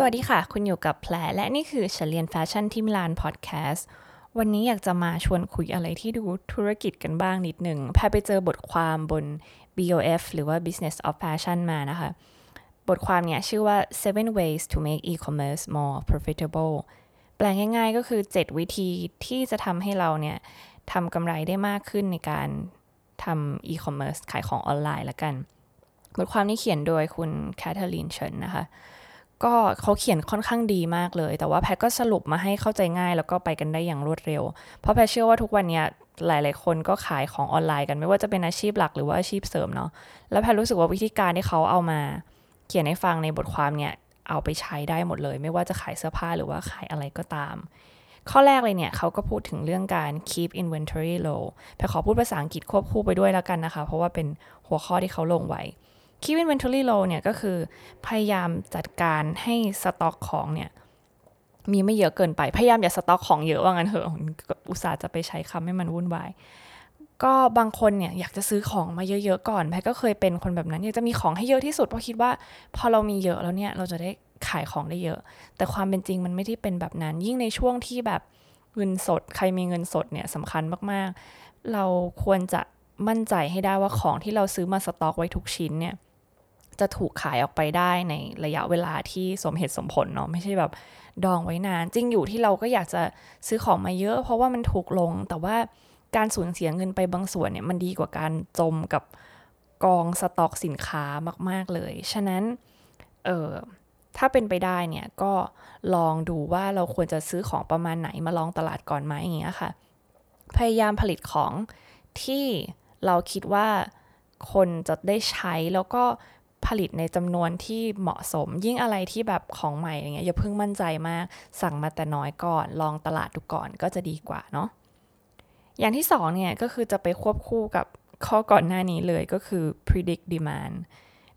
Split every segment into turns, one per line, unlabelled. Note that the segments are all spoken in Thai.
สวัสดีค่ะ คุณอยู่กับแพรและนี่คือเฉลียนแฟชั่นที่มิลานพอดแคสต์วันนี้อยากจะมาชวนคุยอะไรที่ดูธุรกิจกันบ้างนิดหนึ่งแพรไปเจอบทความบน BOF หรือว่า Business of Fashion มานะคะ บทความเนี่ยชื่อว่า seven ways to make e-commerce more profitable แปลง่ายๆก็คือ 7 วิธีที่จะทำให้เราเนี่ยทำกำไรได้มากขึ้นในการทำ e-commerce ขายของออนไลน์ละกัน บทความนี้เขียนโดยคุณแคทเธอรีนเชิญนะคะ ก็เขาเขียนค่อนข้างดีมากเลย แต่ว่าแพทก็สรุปมาให้เข้าใจง่าย แล้วก็ไปกันได้อย่างรวดเร็ว เพราะแพทเชื่อว่าทุกวันนี้หลาย ๆ คนก็ขายของออนไลน์กันไม่ว่าจะเป็นอาชีพหลักหรือว่าอาชีพเสริมเนาะแล้วแพทรู้สึกว่าวิธีการที่เขาเอามา เขียนให้ฟังในบทความเนี่ยเอาไปใช้ได้หมดเลย ไม่ว่าจะขายเสื้อผ้าหรือว่าขายอะไรก็ตาม ข้อแรกเลยเนี่ยเขาก็พูดถึงเรื่องการ keep inventory low แพทขอพูดภาษาอังกฤษควบคู่ไปด้วยแล้วกันนะคะ เพราะว่าเป็นหัวข้อที่เขาลงไว้ keep inventory low เนี่ยก็คือพยายามจัดการให้สต็อกของเนี่ยมีไม่เยอะเกินไป พยายามอย่าสต็อกของเยอะว่างั้นเถอะอุตส่าห์จะไปใช้คำให้มันวุ่นวาย ก็บางคนเนี่ยอยากจะซื้อของมาเยอะๆก่อนแพทก็เคยเป็นคนแบบนั้นอยากจะมีของให้เยอะที่สุดเพราะคิดว่า พอเรามีเยอะแล้วเนี่ยเราจะได้ขายของได้เยอะ แต่ความเป็นจริงมันไม่ได้เป็นแบบนั้น ยิ่งในช่วงที่แบบเงินสด ใครมีเงินสดเนี่ยสำคัญมากๆ เราควรจะมั่นใจให้ได้ว่าของที่เราซื้อมาสต็อกไว้ทุกชิ้นเนี่ย จะถูกขายออกไปได้ในระยะเวลาที่สมเหตุสมผลเนาะไม่ใช่แบบดองไว้นาน จริงอยู่ที่เราก็อยากจะซื้อของมาเยอะ เพราะว่ามันถูกลง แต่ว่าการสูญเสียเงินไปบางส่วนเนี่ยมันดีกว่าการจมกับกองสต็อกสินค้ามาก ๆเลย ฉะนั้นเออถ้าเป็นไปได้เนี่ยก็ลองดูว่าเราควรจะซื้อของประมาณไหนมาลองตลาดก่อนไหมอย่างเงี้ยค่ะ พยายามผลิตของที่เราคิดว่าคนจะได้ใช้แล้วก็ ผลิตในจำนวนที่เหมาะสม ยิ่งอะไรที่แบบของใหม่อย่างเงี้ยอย่าเพิ่งมั่นใจมาก สั่งมาแต่น้อยก่อน ลองตลาดดูก่อนก็จะดีกว่าเนาะอย่างที่สองเนี่ยก็คือจะไปควบคู่กับข้อก่อนหน้านี้เลยก็คือ predict demand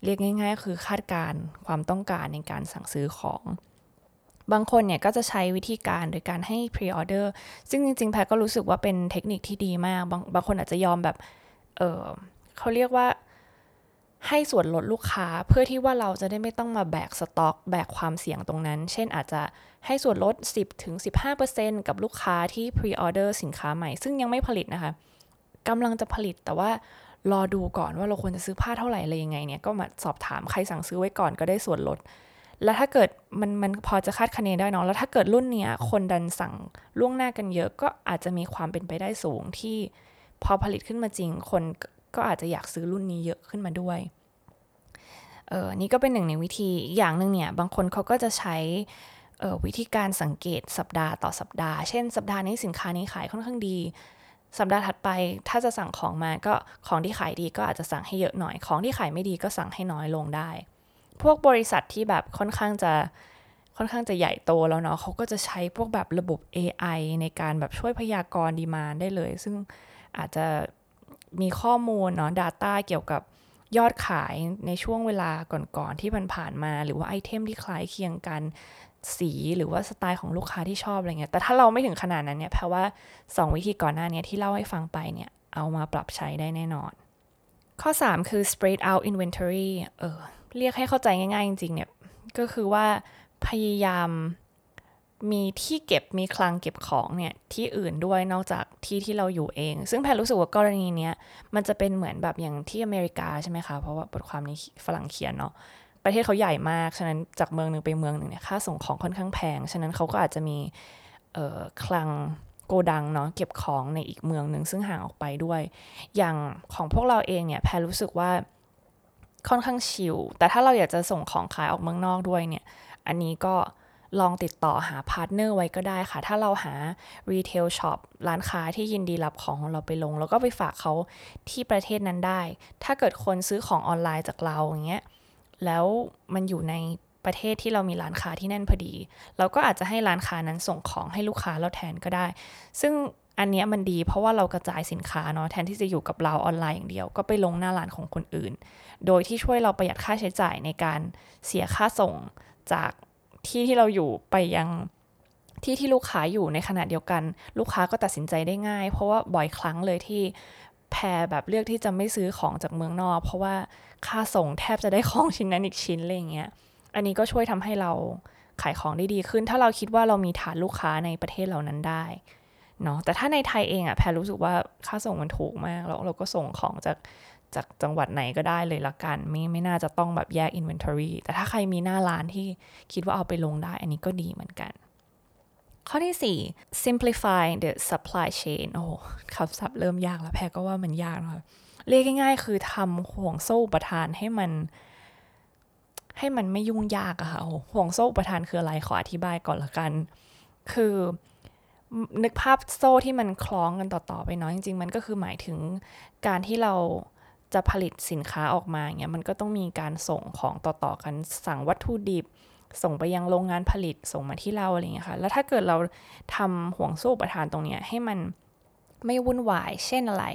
เรียกง่ายๆ คือคาดการความต้องการในการสั่งซื้อของ บางคนเนี่ยก็จะใช้วิธีการโดยการให้ pre-order ซึ่งจริงๆ แพทก็รู้สึกว่าเป็นเทคนิคที่ดีมาก บางบางคนอาจจะยอมแบบ เออเขาเรียกว่า ให้ส่วนลดลูกค้าเพื่อที่ว่าเราจะได้ไม่ต้องมาแบกสต็อก แบกความเสี่ยงตรงนั้น เช่นอาจจะให้ส่วนลด 10-15%กับลูกค้าที่ pre-order สินค้าใหม่ ซึ่งยังไม่ผลิตนะคะกำลังจะผลิตแต่ว่ารอดูก่อนว่าเราควรจะซื้อผ้าเท่าไหร่อะไรยังไงเนี่ยก็มาสอบถามใครสั่งซื้อไว้ก่อนก็ได้ส่วนลด แล้วถ้าเกิดมันมันพอจะคาดคะเนได้เนาะแล้วถ้าเกิดรุ่นเนี้ยคนดันสั่งล่วงหน้ากันเยอะ ก็อาจจะมีความเป็นไปได้สูงที่พอผลิตขึ้นมาจริง คน ก็อาจจะอยากซื้อรุ่นนี้เยอะขึ้นมาด้วยเออนี่ก็เป็นหนึ่งในวิธีอีกอย่างหนึ่งเนี่ย บางคนเขาก็จะใช้วิธีการสังเกตสัปดาห์ต่อสัปดาห์ เช่น สัปดาห์นี้สินค้านี้ขายค่อนข้างดี สัปดาห์ถัดไปถ้าจะสั่งของมาก็ของที่ขายดีก็อาจจะสั่งให้เยอะหน่อย ของที่ขายไม่ดีก็สั่งให้น้อยลงได้ พวกบริษัทที่แบบค่อนข้างจะค่อนข้างจะใหญ่โตแล้วเนาะเขาก็จะใช้พวกแบบระบบ AI ในการแบบช่วยพยากรณ์ดีมาได้เลย ซึ่งอาจจะ มีข้อมูลเนาะ Data เกี่ยวกับยอดขายในช่วงเวลาก่อนๆที่มันผ่านมา หรือว่าไอเทมที่คล้ายเคียงกันสีหรือว่าสไตล์ของลูกค้าที่ชอบอะไรเงี้ยแต่ถ้าเราไม่ถึงขนาดนั้นเนี่ยแปลว่า 2 วิธีก่อนหน้านี้ที่เล่าให้ฟังไปเนี่ย เอามาปรับใช้ได้แน่นอน ข้อ 3 คือ spread out inventory เออเรียกให้เข้าใจง่ายๆจริงๆเนี่ย ก็คือว่าพยายาม มีที่เก็บมีคลังเก็บของเนี่ยที่อื่นด้วยนอกจากที่ที่เราอยู่เอง ซึ่งแพรรู้สึกว่ากรณีเนี้ยมันจะเป็นเหมือนแบบอย่างที่อเมริกาใช่ไหมคะเพราะว่าบทความนี้ฝรั่งเขียนเนาะประเทศเขาใหญ่มาก ฉะนั้นจากเมืองหนึ่งไปเมืองหนึ่งเนี่ยค่าส่งของค่อนข้างแพง ฉะนั้นเขาก็อาจจะมีคลังโกดังเนาะเก็บของในอีกเมืองหนึ่งซึ่งห่างออกไปด้วย อย่างของพวกเราเองเนี่ยแพรรู้สึกว่าค่อนข้าง chill แต่ถ้าเราอยากจะส่งของขายออกเมืองนอกด้วยเนี่ย อันนี้ก็ ลองติดต่อหา partner ไว้ก็ได้ค่ะ ถ้าเราหา retail shop ร้านค้าที่ยินดีรับของของเราไปลง แล้วก็ไปฝากเขาที่ประเทศนั้นได้ ถ้าเกิดคนซื้อของออนไลน์จากเราอย่างเงี้ยแล้วมันอยู่ในประเทศที่เรามีร้านค้าที่แน่นพอดี เราก็อาจจะให้ร้านค้านั้นส่งของให้ลูกค้าเราแทนก็ได้ ซึ่งอันนี้มันดีเพราะว่าเรากระจายสินค้าเนาะแทนที่จะอยู่กับเราออนไลน์อย่างเดียว ก็ไปลงหน้าร้านของคนอื่น โดยที่ช่วยเราประหยัดค่าใช้จ่ายในการเสียค่าส่งจาก ที่ที่เราอยู่ไปยังที่ที่ลูกค้าอยู่ในขณะเดียวกัน ลูกค้าก็ตัดสินใจได้ง่าย เพราะว่าบ่อยครั้งเลยที่แพรแบบเลือกที่จะไม่ซื้อของจากเมืองนอก เพราะว่าค่าส่งแทบจะได้ของชิ้นนั้นอีกชิ้นอะไรเงี้ยอันนี้ก็ช่วยทำให้เราขายของได้ดีขึ้น ถ้าเราคิดว่าเรามีฐานลูกค้าในประเทศเหล่านั้นได้เนาะแต่ถ้าในไทยเองอะแพรรู้สึกว่าค่าส่งมันถูกมากแล้วเราก็ส่งของจาก จากจังหวัดไหนก็ได้เลยละกัน ไม่ไม่น่าจะต้องแบบแยก inventory แต่ถ้าใครมีหน้าร้านที่คิดว่าเอาไปลงได้ อันนี้ก็ดีเหมือนกัน ข้อที่ 4 simplify the supply chain โอ้คำศัพท์เริ่มยากแล้วแพรก็ว่ามันยากนะคะเรียกง่ายๆ คือทำห่วงโซ่ประทานให้มัน ให้มันไม่ยุ่งยากอะค่ะห่วงโซ่ประทานคืออะไรขออธิบายก่อนละกัน คือนึกภาพโซ่ที่มันคล้องกันต่อ ๆ ไปเนาะจริง ๆ มันก็คือหมายถึงการที่เรา จะผลิตสินค้าออกมาเงี้ยมันก็ต้องมีการส่งของต่อๆกันสั่งวัตถุดิบ ส่งไปยังโรงงานผลิตส่งมาที่เราอะไรเงี้ยค่ะ แล้วถ้าเกิดเราทำห่วงโซ่ประทานตรงเนี้ยให้มันไม่วุ่นวาย เช่นอะไร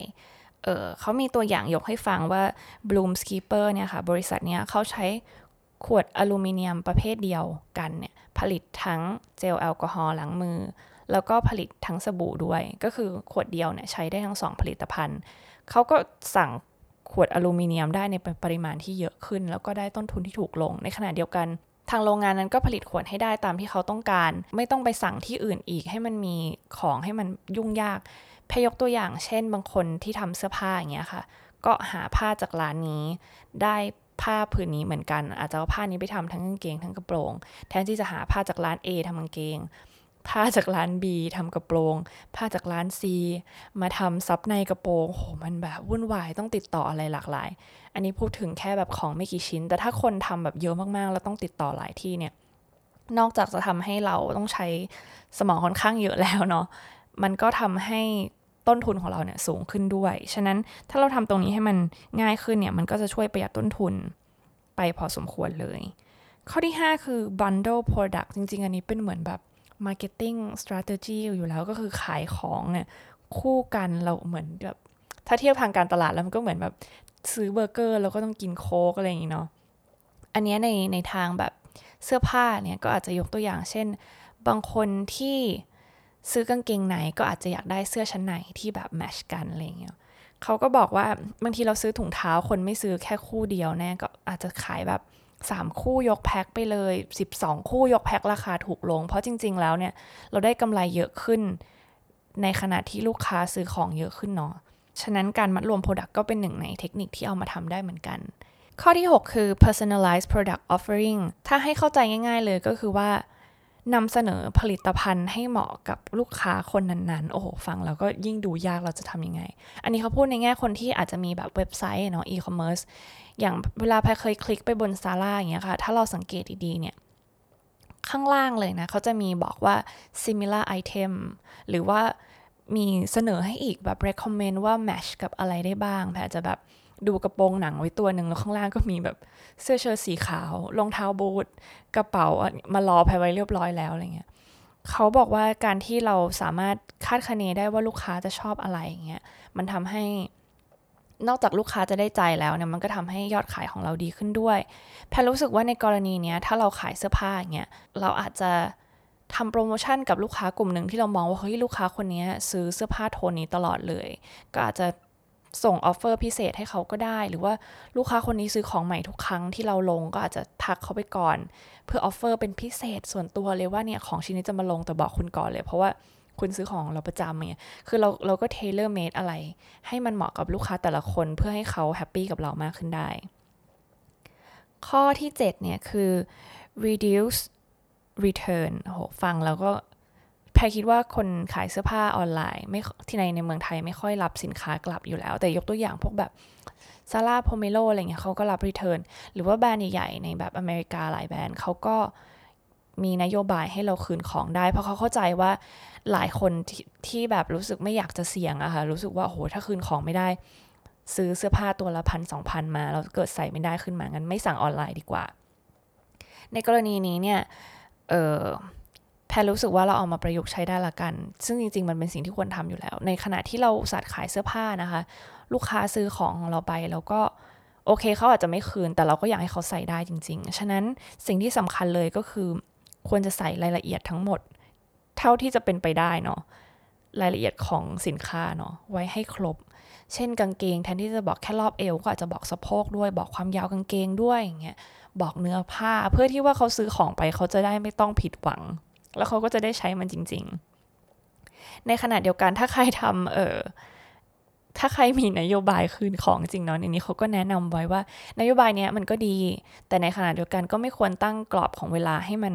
เออเขามีตัวอย่างยกให้ฟังว่า Bloom Skipper เนี่ยค่ะ บริษัทเนี้ยเขาใช้ขวดอลูมิเนียมประเภทเดียวกันเนี่ยผลิตทั้งเจลแอลกอฮอล์ล้างมือ แล้วก็ผลิตทั้งสบู่ด้วย ก็คือขวดเดียวเนี่ยใช้ได้ทั้งสองผลิตภัณฑ์ เขาก็สั่ง ขวดอลูมิเนียมได้ในปริมาณที่เยอะขึ้น แล้วก็ได้ต้นทุนที่ถูกลง ในขณะเดียวกันทางโรงงานนั้นก็ผลิตขวดให้ได้ตามที่เขาต้องการ ไม่ต้องไปสั่งที่อื่นอีกให้มันมีของให้มันยุ่งยากพยกตัวอย่าง เช่น บางคนที่ทำเสื้อผ้าอย่างเงี้ยค่ะ ก็หาผ้าจากร้านนี้ ได้ผ้าผืนนี้เหมือนกัน อาจจะเอาผ้านี้ไปทำทั้งกางเกงทั้งกระโปรง แทนที่จะหาผ้าจากร้าน A ทำกางเกง ผ้าจากร้าน B ทำกระโปรง ผ้าจากร้าน C มาทำซับในกระโปรงโหมันแบบวุ่นวายต้องติดต่ออะไรหลากหลาย อันนี้พูดถึงแค่แบบของไม่กี่ชิ้น แต่ถ้าคนทำแบบเยอะมากๆ แล้วต้องติดต่อหลายที่เนี่ย นอกจากจะทำให้เราต้องใช้สมองค่อนข้างเยอะแล้วเนาะมันก็ทำให้ต้นทุนของเราเนี่ยสูงขึ้นด้วย ฉะนั้นถ้าเราทำตรงนี้ให้มันง่ายขึ้นเนี่ย มันก็จะช่วยประหยัดต้นทุนไปพอสมควรเลย ข้อที่ 5 คือ bundle product จริง ๆ อันนี้เป็นเหมือนแบบ marketing strategy อยู่แล้วก็คือขายของเนี่ยคู่กันเราเหมือนแบบถ้าเทียบทางการตลาดแล้วมันก็เหมือนแบบซื้อเบอร์เกอร์แล้วก็ต้องกินโค้กอะไรอย่างนี้เนาะอันนี้ในในทางแบบเสื้อผ้าเนี่ยก็อาจจะยกตัวอย่าง เช่น บางคนที่ซื้อกางเกงไหนก็อาจจะอยากได้เสื้อชั้นในที่แบบแมชกันอะไรอย่างเงี้ยเขาก็บอกว่าบางทีเราซื้อถุงเท้าคนไม่ซื้อแค่คู่เดียวแน่ก็อาจจะขายแบบ 3 คู่ยกแพ็คไปเลย 12 คู่ยกแพ็คราคาถูกลง เพราะจริง ๆ แล้วเนี่ยเราได้กำไรเยอะขึ้น ในขณะที่ลูกค้าซื้อของเยอะขึ้นเนาะฉะนั้นการมัดรวม Product ก็เป็นหนึ่งในเทคนิคที่เอามาทำได้เหมือนกัน ข้อที่ 6 คือ personalized product offering ถ้าให้เข้าใจง่าย ๆ เลยก็คือว่า นำเสนอผลิตภัณฑ์ให้เหมาะกับลูกค้าคนนั้นๆ โอ้โห ฟังแล้วก็ยิ่งดูยากเราจะทำยังไง อันนี้เขาพูดในแง่คนที่อาจจะมีแบบเว็บไซต์เนาะ e-commerce อย่างเวลาแพรเคยคลิกไปบนซาร่าอย่างเงี้ยค่ะ ถ้าเราสังเกตดีๆเนี่ย ข้างล่างเลยนะ เขาจะมีบอกว่า similar item หรือว่ามีเสนอให้อีกแบบ recommend ว่า match กับอะไรได้บ้างแพรจะแบบ ดูกระโปรงหนังไว้ตัวหนึ่งแล้วข้างล่างก็มีแบบเสื้อเชิ้ตสีขาวรองเท้าบูทกระเป๋ามารอแพรไว้เรียบร้อยแล้วอะไรเงี้ยเขาบอกว่าการที่เราสามารถคาดคะเนได้ว่าลูกค้าจะชอบอะไรอย่างเงี้ยมันทำให้นอกจากลูกค้าจะได้ใจแล้วเนี่ยมันก็ทำให้ยอดขายของเราดีขึ้นด้วย แพรรู้สึกว่าในกรณีเนี้ยถ้าเราขายเสื้อผ้าอย่างเงี้ยเราอาจจะทำโปรโมชั่นกับลูกค้ากลุ่มหนึ่งที่เรามองว่าเฮ้ยลูกค้าคนนี้ซื้อเสื้อผ้าโทนนี้ตลอดเลย ก็อาจจะ ส่ง offer พิเศษให้เขาก็ได้ หรือว่าลูกค้าคนนี้ซื้อของใหม่ทุกครั้งที่เราลงก็อาจจะทักเขาไปก่อน เพื่อ offer เป็นพิเศษส่วนตัวเลยว่าเนี่ยของชิ้นนี้จะมาลงแต่บอกคุณก่อนเลย เพราะว่าคุณซื้อของเราประจำเนี่ยคือเราเราก็ tailor-made อะไร ให้มันเหมาะกับลูกค้าแต่ละคนเพื่อให้เขาแฮปปี้กับเรามากขึ้นได้ ข้อที่ 7 เนี่ยคือ reduce return โหฟังแล้วก็ แพรคิดว่าคนขายเสื้อผ้าออนไลน์ ไม่ที่ในในเมืองไทยไม่ค่อยรับสินค้ากลับอยู่แล้ว แต่ยกตัวอย่างพวกแบบ Zara Pomelo อะไรเงี้ยเขาก็รับ return หรือว่าแบรนด์ใหญ่ๆในแบบอเมริกาหลายแบรนด์เขาก็มีนโยบายให้เราคืนของได้ เพราะเขาเข้าใจว่าหลายคนที่แบบรู้สึกไม่อยากจะเสี่ยงอะค่ะรู้สึกว่าโอ้โหถ้าคืนของไม่ได้ ซื้อเสื้อผ้าตัวละพันสองพันมาแล้วเกิดใส่ไม่ได้ขึ้นมางั้นไม่สั่งออนไลน์ดีกว่า ในกรณีนี้เนี่ยเออ แพรรู้สึกว่าเราเอามาประยุกต์ใช้ได้ละกัน ซึ่งจริง ๆ มันเป็นสิ่งที่ควรทำอยู่แล้ว ในขณะที่เราสัตว์ขายเสื้อผ้านะคะ ลูกค้าซื้อของของเราไปแล้วก็โอเคเขาอาจจะไม่คืน แต่เราก็อยากให้เขาใส่ได้จริง ๆ ฉะนั้นสิ่งที่สำคัญเลยก็คือ ควรจะใส่รายละเอียดทั้งหมด เท่าที่จะเป็นไปได้เนาะรายละเอียดของสินค้าเนาะไว้ให้ครบ เช่นกางเกงแทนที่จะบอกแค่รอบเอวก็อาจจะบอกสะโพกด้วย บอกความยาวกางเกงด้วยอย่างเงี้ยบอกเนื้อผ้า เพื่อที่ว่าเขาซื้อของไปเขาจะได้ไม่ต้องผิดหวัง แล้วเขาก็จะได้ใช้มันจริง ๆ ในขณะเดียวกันถ้าใครทำเออถ้าใครมีนโยบายคืนของจริงเนาะในนี้เขาก็แนะนำไว้ว่า นโยบายเนี้ยมันก็ดี แต่ในขณะเดียวกันก็ไม่ควรตั้งกรอบของเวลาให้มัน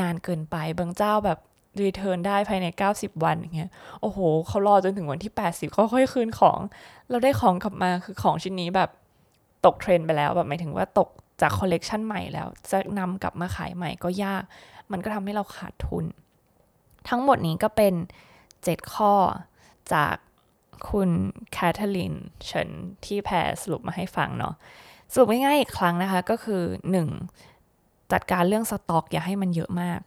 นานเกินไป บางเจ้าแบบ return ได้ภายใน 90 วันอย่างเงี้ยโอ้โหเขารอจนถึงวันที่ 80เขาค่อยคืนของ เราได้ของกลับมาคือของชิ้นนี้แบบตกเทรนด์ไปแล้วแบบหมายถึงว่าตกจากคอลเลกชันใหม่แล้ว จะนำกลับมาขายใหม่ก็ยาก มันก็ทำให้เราขาดทุน ทั้งหมดนี้ก็เป็น 7 ข้อจากคุณแคทเธอรีนเฉินที่แพรสรุปมาให้ฟังเนาะสรุปง่ายๆอีกครั้งนะคะก็คือ 1. จัดการเรื่องสต็อก อย่าให้มันเยอะมาก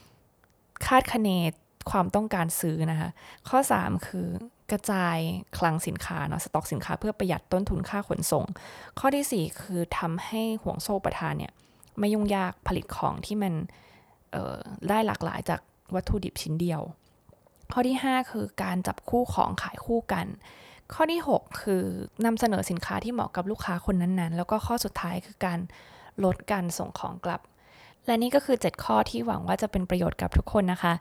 2. คาดคะเนความต้องการซื้อนะคะ ข้อ 3 คือกระจายคลังสินค้าเนาะสต็อกสินค้าเพื่อประหยัดต้นทุนค่าขนส่ง ข้อที่ 4 คือทำให้ห่วงโซ่ประทานเนี่ยไม่ยุ่งยากผลิตของที่มัน ได้หลากหลายจากวัตถุดิบชิ้นเดียว ข้อที่ 5 คือการจับคู่ของขายคู่กัน ข้อที่ 6 คือนำเสนอสินค้าที่เหมาะกับลูกค้าคนนั้นๆ แล้วก็ข้อสุดท้ายคือการลดการส่งของกลับ และนี่ก็คือ 7 ข้อที่หวังว่าจะเป็นประโยชน์กับทุกคนนะคะ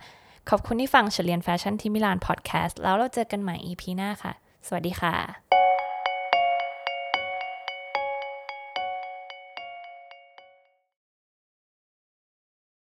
ขอบคุณที่ฟังเฉลียนแฟชั่นที่มิลานพอดแคสต์แล้วเราเจอกันใหม่ EP หน้าค่ะ สวัสดีค่ะ